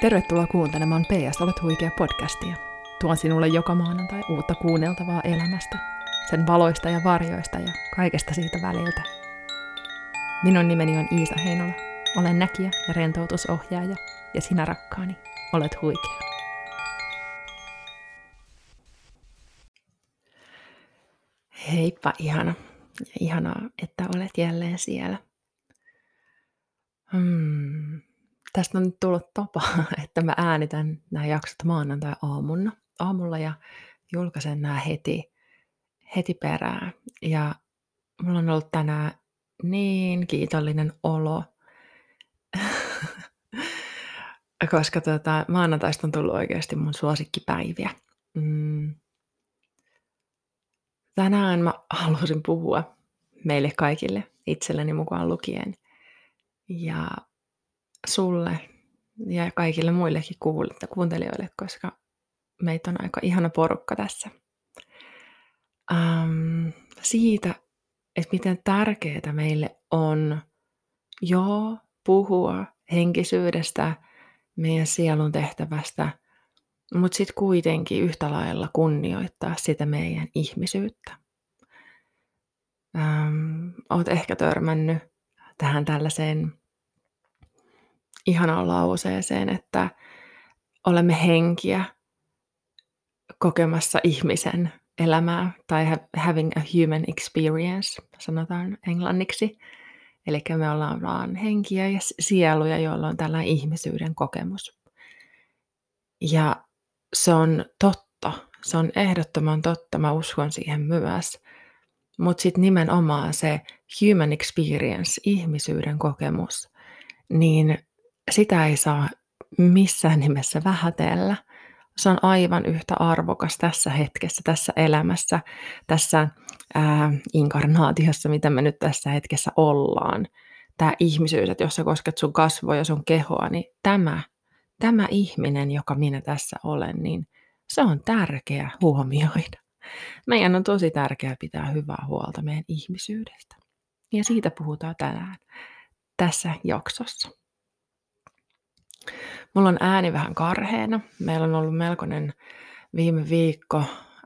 Tervetuloa kuuntelemaan PS Olet huikea podcastia. Tuon sinulle joka maanantai uutta kuunneltavaa elämästä, sen valoista ja varjoista ja kaikesta siitä väliltä. Minun nimeni on Iisa Heinola. Olen näkijä ja rentoutusohjaaja, ja sinä rakkaani, olet huikea. Heippa ihana. Ihanaa, että olet jälleen siellä. Hmm tästä on nyt tullut tapa, että mä äänitän nämä jaksot maanantai-aamulla aamulla ja julkaisen nämä heti, heti perään. Ja mulla on ollut tänään niin kiitollinen olo, koska tota, maanantaista on tullut oikeasti mun suosikkipäiviä. Mm. Tänään mä halusin puhua meille kaikille, itselleni mukaan lukien. Ja sulle ja kaikille muillekin kuuntelijoille, koska meitä on aika ihana porukka tässä. Ähm, siitä, että miten tärkeää meille on joo puhua henkisyydestä, meidän sielun tehtävästä, mutta sitten kuitenkin yhtä lailla kunnioittaa sitä meidän ihmisyyttä. Ähm, oot ehkä törmännyt tähän tällaiseen ihanaan lauseeseen, että olemme henkiä kokemassa ihmisen elämää tai having a human experience, sanotaan englanniksi. Eli me ollaan vaan henkiä ja sieluja, joilla on tällainen ihmisyyden kokemus. Ja se on totta, se on ehdottoman totta, mä uskon siihen myös. Mutta sitten nimenomaan se human experience, ihmisyyden kokemus, niin sitä ei saa missään nimessä vähätellä. Se on aivan yhtä arvokas tässä hetkessä, tässä elämässä, tässä ää, inkarnaatiossa, mitä me nyt tässä hetkessä ollaan. Tämä ihmisyys, että jos sä kosket sun kasvoja, sun kehoa, niin tämä, tämä ihminen, joka minä tässä olen, niin se on tärkeä huomioida. Meidän on tosi tärkeää pitää hyvää huolta meidän ihmisyydestä. Ja siitä puhutaan tänään tässä jaksossa. Mulla on ääni vähän karheena. Meillä on ollut melkoinen viime viikko.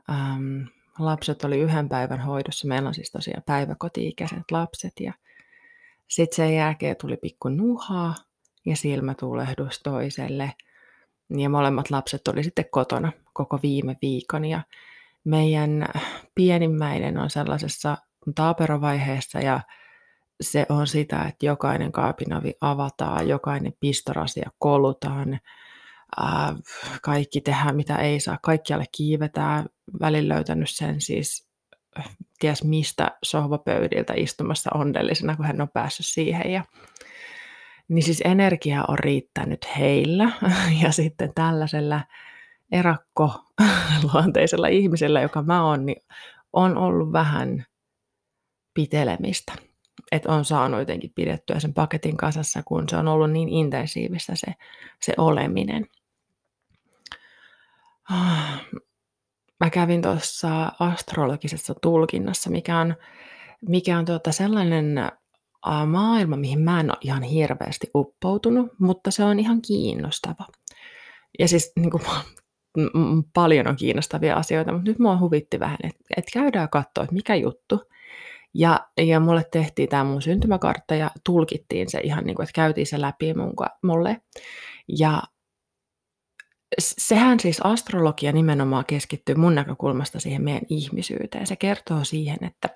Ähm, lapset oli yhden päivän hoidossa. Meillä on siis tosiaan päiväkoti-ikäiset lapset. Ja sitten sen jälkeen tuli pikku nuhaa ja silmätulehdus toiselle. Ja molemmat lapset oli sitten kotona koko viime viikon. Ja meidän pienimmäinen on sellaisessa taaperovaiheessa ja se on sitä, että jokainen kaapinavi avataan, jokainen pistorasia kolutaan, kaikki tehdään mitä ei saa, kaikkialle kiivetään. Välillä löytänyt sen siis ties mistä sohvapöydiltä istumassa onnellisena, kun hän on päässyt siihen. Ja, niin siis energia on riittänyt heillä ja sitten tällaisella erakko luonteisella ihmisellä, joka mä oon, niin on ollut vähän pitelemistä että on saanut jotenkin pidettyä sen paketin kasassa, kun se on ollut niin intensiivistä se, se oleminen. Mä kävin tuossa astrologisessa tulkinnassa, mikä on, mikä on tuota sellainen maailma, mihin mä en ole ihan hirveästi uppoutunut, mutta se on ihan kiinnostava. Ja siis niin kuin, paljon on kiinnostavia asioita, mutta nyt mua huvitti vähän, että, että käydään katsoa, että mikä juttu. Ja, ja mulle tehtiin tämä mun syntymäkartta ja tulkittiin se ihan niin kuin, että käytiin se läpi mun, mulle. Ja sehän siis astrologia nimenomaan keskittyy mun näkökulmasta siihen meidän ihmisyyteen. Se kertoo siihen, että,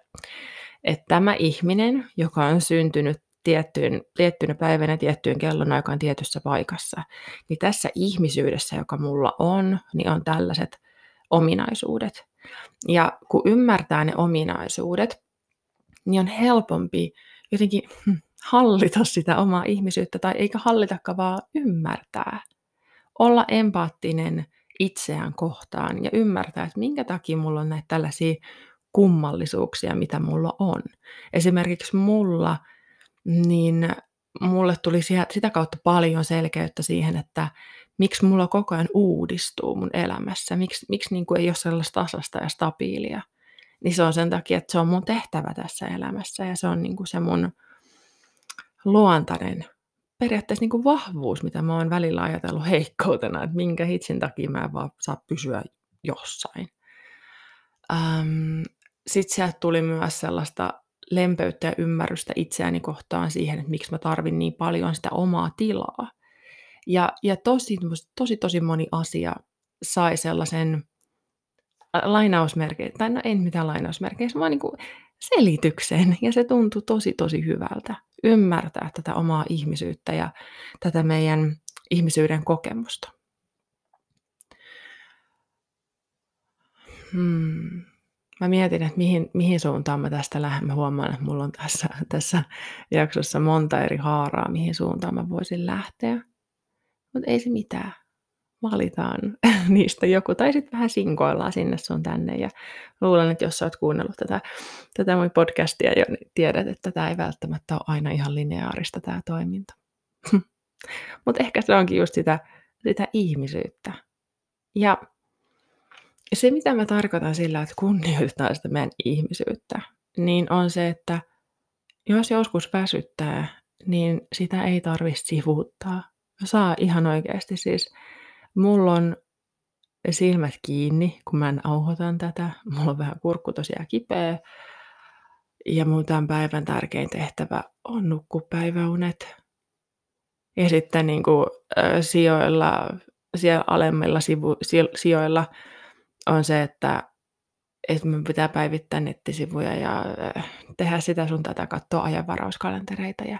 että tämä ihminen, joka on syntynyt tiettyyn, tiettynä päivänä tiettyyn kellonaikaan tietyssä paikassa, niin tässä ihmisyydessä, joka mulla on, niin on tällaiset ominaisuudet. Ja kun ymmärtää ne ominaisuudet, niin on helpompi jotenkin hm, hallita sitä omaa ihmisyyttä, tai eikä hallitakaan vaan ymmärtää. Olla empaattinen itseään kohtaan ja ymmärtää, että minkä takia mulla on näitä tällaisia kummallisuuksia, mitä mulla on. Esimerkiksi mulla, niin mulle tuli sitä kautta paljon selkeyttä siihen, että miksi mulla koko ajan uudistuu mun elämässä, miksi, miksi niin kuin ei ole sellaista tasasta ja stabiilia niin se on sen takia, että se on mun tehtävä tässä elämässä ja se on niin kuin se mun luontainen periaatteessa niin kuin vahvuus, mitä mä oon välillä ajatellut heikkoutena, että minkä hitsin takia mä en vaan saa pysyä jossain. Ähm, Sitten sieltä tuli myös sellaista lempeyttä ja ymmärrystä itseäni kohtaan siihen, että miksi mä tarvin niin paljon sitä omaa tilaa. Ja, ja tosi, tosi, tosi moni asia sai sellaisen lainausmerkein, tai no en mitään lainausmerkein, vaan niin kuin selityksen, ja se tuntui tosi, tosi hyvältä ymmärtää tätä omaa ihmisyyttä ja tätä meidän ihmisyyden kokemusta. Hmm. Mä mietin, että mihin, mihin suuntaan mä tästä lähden. Mä huomaan, että mulla on tässä, tässä jaksossa monta eri haaraa, mihin suuntaan mä voisin lähteä. Mutta ei se mitään valitaan niistä joku, tai sitten vähän sinkoillaan sinne sun tänne. Ja luulen, että jos sä oot kuunnellut tätä, tätä mun podcastia jo, niin tiedät, että tämä ei välttämättä ole aina ihan lineaarista tämä toiminta. Mutta ehkä se onkin just sitä, sitä ihmisyyttä. Ja se, mitä mä tarkoitan sillä, että kunnioitetaan sitä meidän ihmisyyttä, niin on se, että jos joskus väsyttää, niin sitä ei tarvitse sivuuttaa. Saa ihan oikeasti siis Mulla on silmät kiinni, kun mä auhoitan tätä. Mulla on vähän kurkku tosiaan kipeä. Ja mun tämän päivän tärkein tehtävä on nukkua päiväunet. Ja sitten niin kuin, äh, sijoilla, siellä alemmilla sivu, sijoilla on se, että, että mun pitää päivittää nettisivuja ja äh, tehdä sitä sun tätä, katsoa ajanvarauskalentereita ja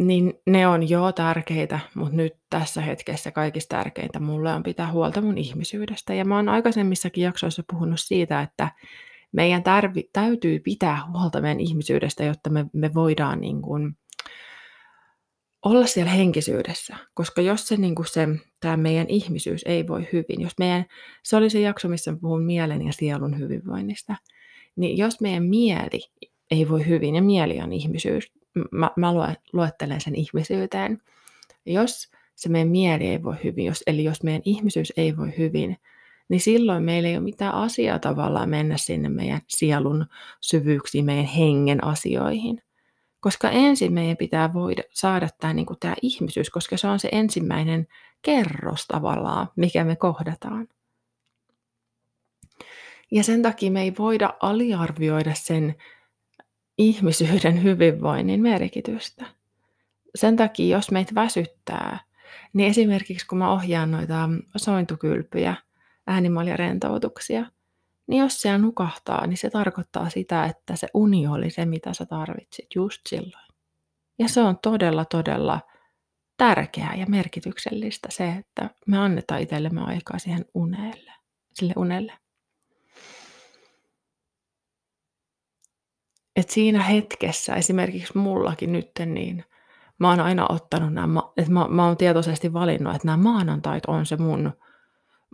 niin ne on jo tärkeitä, mutta nyt tässä hetkessä kaikista tärkeintä mulle on pitää huolta mun ihmisyydestä. Ja mä oon aikaisemmissakin jaksoissa puhunut siitä, että meidän tarvi, täytyy pitää huolta meidän ihmisyydestä, jotta me, me voidaan niin kuin olla siellä henkisyydessä. Koska jos se, niin se tämä meidän ihmisyys ei voi hyvin, jos meidän, se oli se jakso, missä puhun mielen ja sielun hyvinvoinnista, niin jos meidän mieli ei voi hyvin, ja mieli on ihmisyys, mä, mä luettelen sen ihmisyyteen. Jos se meidän mieli ei voi hyvin, jos, eli jos meidän ihmisyys ei voi hyvin, niin silloin meillä ei ole mitään asiaa tavallaan mennä sinne meidän sielun syvyyksiin, meidän hengen asioihin. Koska ensin meidän pitää voida saada tämä, niin tämä ihmisyys, koska se on se ensimmäinen kerros tavallaan, mikä me kohdataan. Ja sen takia me ei voida aliarvioida sen ihmisyyden hyvinvoinnin merkitystä. Sen takia, jos meitä väsyttää, niin esimerkiksi kun mä ohjaan noita sointukylpyjä, äänimaljärentoutuksia, niin jos siellä nukahtaa, niin se tarkoittaa sitä, että se uni oli se, mitä sä tarvitsit just silloin. Ja se on todella, todella tärkeää ja merkityksellistä se, että me annetaan itsellemme aikaa siihen unelle, sille unelle. Että siinä hetkessä, esimerkiksi mullakin nyt, niin mä oon aina ottanut nämä, että mä, mä oon tietoisesti valinnut, että nämä maanantait on se mun,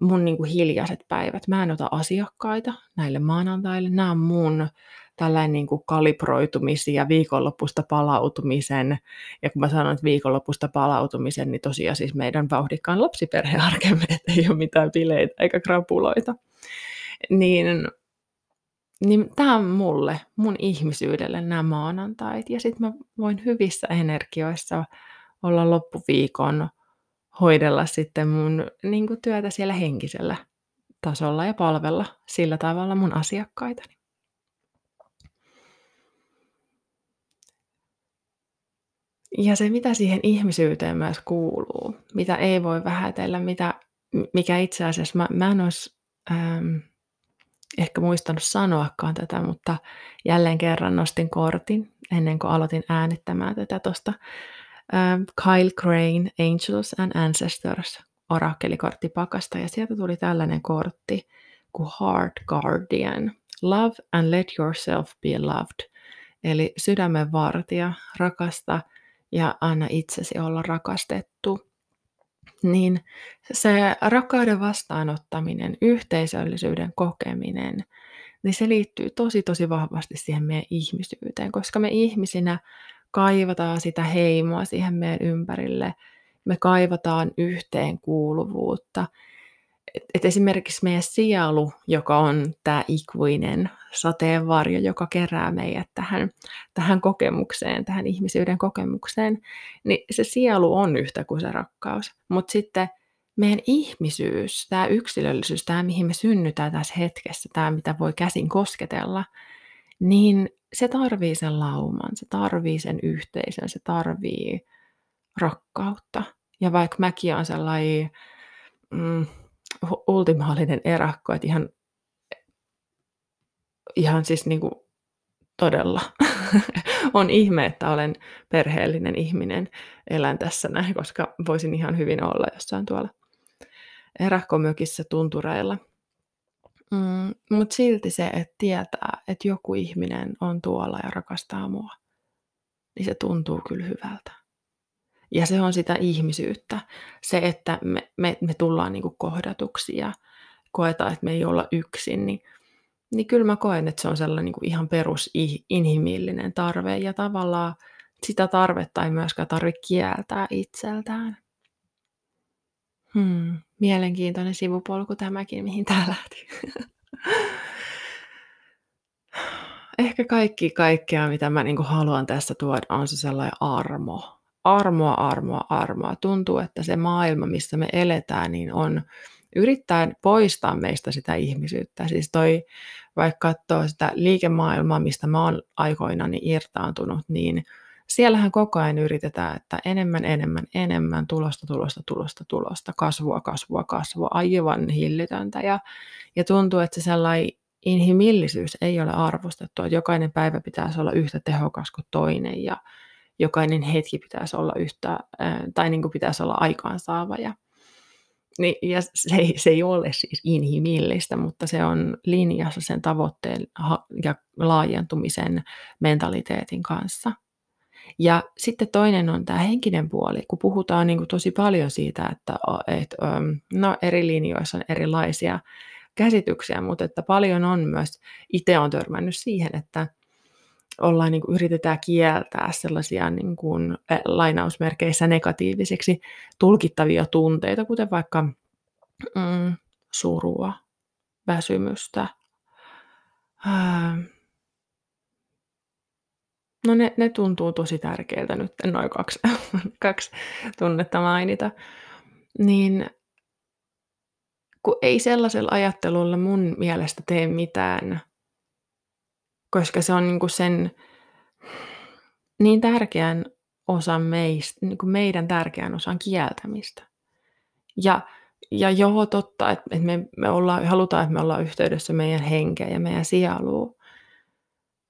mun niin kuin hiljaiset päivät. Mä en ota asiakkaita näille maanantaille. Nämä on mun tällainen niin kuin kalibroitumisen ja viikonlopusta palautumisen. Ja kun mä sanon, että viikonlopusta palautumisen, niin tosiaan siis meidän vauhdikkaan lapsiperhearkemme, ei ole mitään bileitä eikä krapuloita. Niin niin tämä on mulle, mun ihmisyydelle nämä maanantait. Ja sitten mä voin hyvissä energioissa olla loppuviikon hoidella sitten mun niin kuin työtä siellä henkisellä tasolla ja palvella sillä tavalla mun asiakkaitani. Ja se, mitä siihen ihmisyyteen myös kuuluu, mitä ei voi vähätellä, mitä, mikä itse asiassa, mä, mä en olisi ähm, ehkä muistanut sanoakaan tätä, mutta jälleen kerran nostin kortin ennen kuin aloitin äänittämään tätä tuosta Kyle Crane Angels and Ancestors orakelikorttipakasta ja sieltä tuli tällainen kortti kuin Heart Guardian. Love and let yourself be loved. Eli sydämen vartija, rakasta ja anna itsesi olla rakastettu niin se rakkauden vastaanottaminen, yhteisöllisyyden kokeminen, niin se liittyy tosi tosi vahvasti siihen meidän ihmisyyteen, koska me ihmisinä kaivataan sitä heimoa siihen meidän ympärille, me kaivataan yhteenkuuluvuutta. Et, esimerkiksi meidän sielu, joka on tämä ikuinen sateenvarjo, joka kerää meidät tähän, tähän kokemukseen, tähän ihmisyyden kokemukseen, niin se sielu on yhtä kuin se rakkaus. Mutta sitten meidän ihmisyys, tämä yksilöllisyys, tämä mihin me synnytään tässä hetkessä, tämä mitä voi käsin kosketella, niin se tarvii sen lauman, se tarvii sen yhteisön, se tarvii rakkautta. Ja vaikka mäkin olen sellainen mm, ultimaalinen erakko, että ihan, ihan siis niin kuin todella on ihme, että olen perheellinen ihminen, elän tässä näin, koska voisin ihan hyvin olla jossain tuolla erakkomökissä tuntureilla. Mm, Mutta silti se, että tietää, että joku ihminen on tuolla ja rakastaa mua, niin se tuntuu kyllä hyvältä. Ja se on sitä ihmisyyttä. Se, että me, me, me tullaan niinku kohdatuksi ja koetaan, että me ei olla yksin, niin, niin kyllä mä koen, että se on sellainen niinku ihan perus inhimillinen tarve. Ja tavallaan sitä tarvetta ei myöskään tarvitse kieltää itseltään. Hmm, mielenkiintoinen sivupolku tämäkin, mihin tämä lähti. Ehkä kaikki kaikkea, mitä mä niin haluan tässä tuoda, on se sellainen armo. Armoa, armoa, armoa. Tuntuu, että se maailma, missä me eletään, niin on yrittäen poistaa meistä sitä ihmisyyttä. Siis toi, vaikka katsoo sitä liikemaailmaa, mistä mä oon aikoinani irtaantunut, niin siellähän koko ajan yritetään, että enemmän, enemmän, enemmän, tulosta, tulosta, tulosta, tulosta, kasvua, kasvua, kasvua, aivan hillitöntä. Ja, ja tuntuu, että se sellainen inhimillisyys ei ole arvostettu, että jokainen päivä pitäisi olla yhtä tehokas kuin toinen ja jokainen hetki pitäisi olla yhtä, tai niin kuin pitäisi olla aikaansaava. Ja, niin, ja se, ei, se ei ole siis inhimillistä, mutta se on linjassa sen tavoitteen ja laajentumisen mentaliteetin kanssa – ja sitten toinen on tämä henkinen puoli, kun puhutaan niin kuin tosi paljon siitä, että, että no, eri linjoissa on erilaisia käsityksiä, mutta että paljon on myös, itse on törmännyt siihen, että ollaan, niin kuin, yritetään kieltää sellaisia niin kuin, lainausmerkeissä negatiivisiksi tulkittavia tunteita, kuten vaikka mm, surua, väsymystä, ää, No ne, ne tuntuu tosi tärkeiltä nyt, noin kaksi, kaksi tunnetta mainita. Niin kun ei sellaisella ajattelulla mun mielestä tee mitään, koska se on niinku sen niin tärkeän osan meistä, niin kuin meidän tärkeän osan kieltämistä. Ja, ja joo, totta, että me, me ollaan, halutaan, että me ollaan yhteydessä meidän henkeä ja meidän sieluun.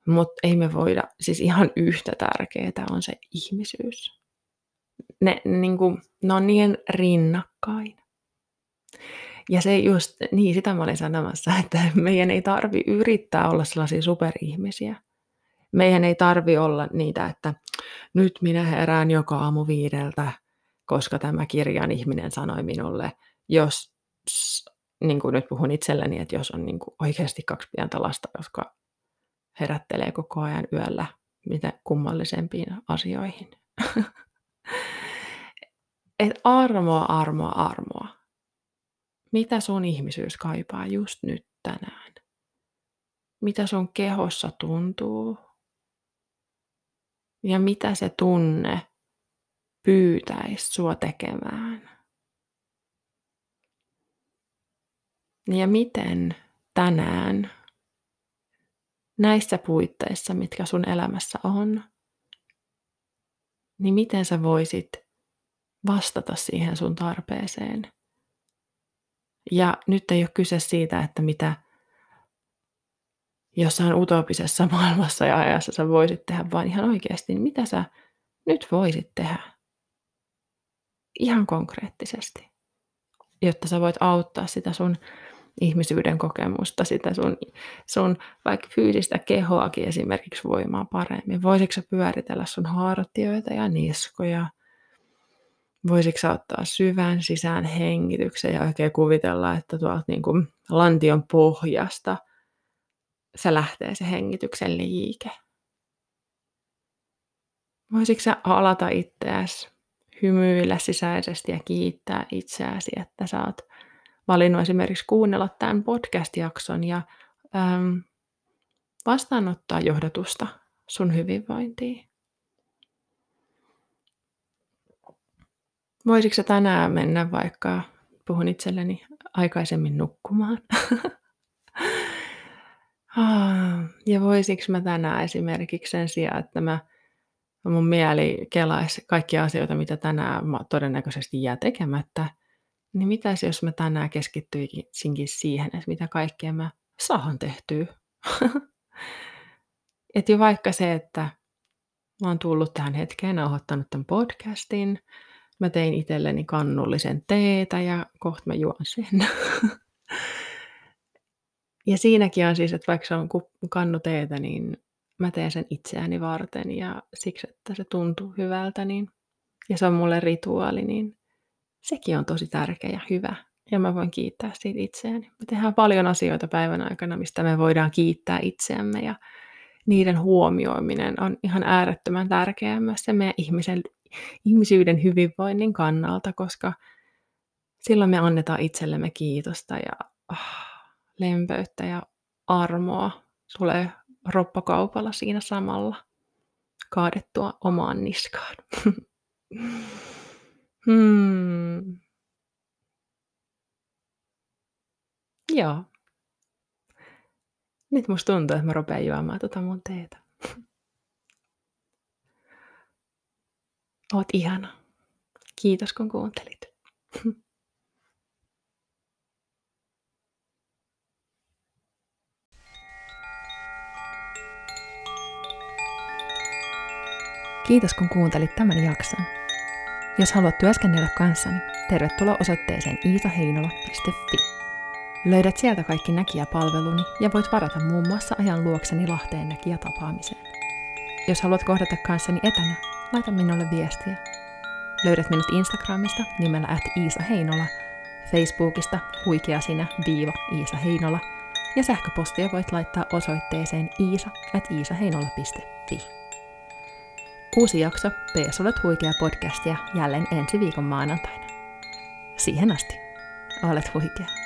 Mutta ei me voida, siis ihan yhtä tärkeää on se ihmisyys. Ne, niin kuin, ne on niin rinnakkain. Ja se just, niin sitä mä olin sanomassa, että meidän ei tarvi yrittää olla sellaisia superihmisiä. Meidän ei tarvi olla niitä, että nyt minä herään joka aamu viideltä, koska tämä kirjan ihminen sanoi minulle, jos, niin kuin nyt puhun itselleni, että jos on niin kuin oikeasti kaksi pientä lasta, jotka herättelee koko ajan yöllä mitä kummallisempiin asioihin. Et armoa, armoa, armoa. Mitä sun ihmisyys kaipaa just nyt tänään? Mitä sun kehossa tuntuu? Ja mitä se tunne pyytäisi sua tekemään? Ja miten tänään näissä puitteissa, mitkä sun elämässä on, niin miten sä voisit vastata siihen sun tarpeeseen. Ja nyt ei ole kyse siitä, että mitä jossain utopisessa maailmassa ja ajassa sä voisit tehdä, vaan ihan oikeasti, niin mitä sä nyt voisit tehdä. Ihan konkreettisesti, jotta sä voit auttaa sitä sun ihmisyyden kokemusta, sitä sun, sun vaikka fyysistä kehoakin esimerkiksi voimaa paremmin. Voisitko sä pyöritellä sun hartioita ja niskoja? Voisitko ottaa syvän sisään hengityksen ja oikein kuvitella, että tuolta niin kuin lantion pohjasta se lähtee se hengityksen liike? Voisitko sä alata itseäsi, hymyillä sisäisesti ja kiittää itseäsi, että sä oot valinnut esimerkiksi kuunnella tämän podcast-jakson ja äm, vastaanottaa johdatusta sun hyvinvointiin. Voisitko tänään mennä vaikka, puhun itselleni, aikaisemmin nukkumaan? Ah, ja voisiko mä tänään esimerkiksi sen sijaan, että mä mun mieli kelaisi kaikkia asioita, mitä tänään mä todennäköisesti jää tekemättä, niin mitäs jos mä tänään keskittyisinkin siihen, että mitä kaikkea mä saan tehtyä. että jo vaikka se, että mä oon tullut tähän hetkeen, nauhoittanut tämän podcastin, mä tein itselleni kannullisen teetä ja kohta mä juon sen. ja siinäkin on siis, että vaikka se on kannu teetä, niin mä teen sen itseäni varten ja siksi, että se tuntuu hyvältä, niin, ja se on mulle rituaali, niin sekin on tosi tärkeä ja hyvä. Ja mä voin kiittää siitä itseäni. Me tehdään paljon asioita päivän aikana, mistä me voidaan kiittää itseämme ja niiden huomioiminen on ihan äärettömän tärkeää myös se meidän ihmisen, ihmisyyden hyvinvoinnin kannalta, koska silloin me annetaan itsellemme kiitosta ja ah, lempöyttä ja armoa tulee roppakaupalla siinä samalla kaadettua omaan niskaan. hmm. Joo. Nyt musta tuntuu, että mä rupean juomaan tota mun teetä. Oot ihana. Kiitos kun kuuntelit. Kiitos kun kuuntelit tämän jakson. Jos haluat työskennellä kanssani, tervetuloa osoitteeseen iisaheinola.fi. Löydät sieltä kaikki näkijäpalveluni ja voit varata muun muassa ajan luokseni Lahteen näkijätapaamiseen. Jos haluat kohdata kanssani etänä, laita minulle viestiä. Löydät minut Instagramista nimellä at Iisa Heinola, Facebookista huikea sinä viiva Iisa Heinola ja sähköpostia voit laittaa osoitteeseen iisa at iisaheinola.fi. Uusi jakso PS Olet huikea podcastia jälleen ensi viikon maanantaina. Siihen asti, olet huikea.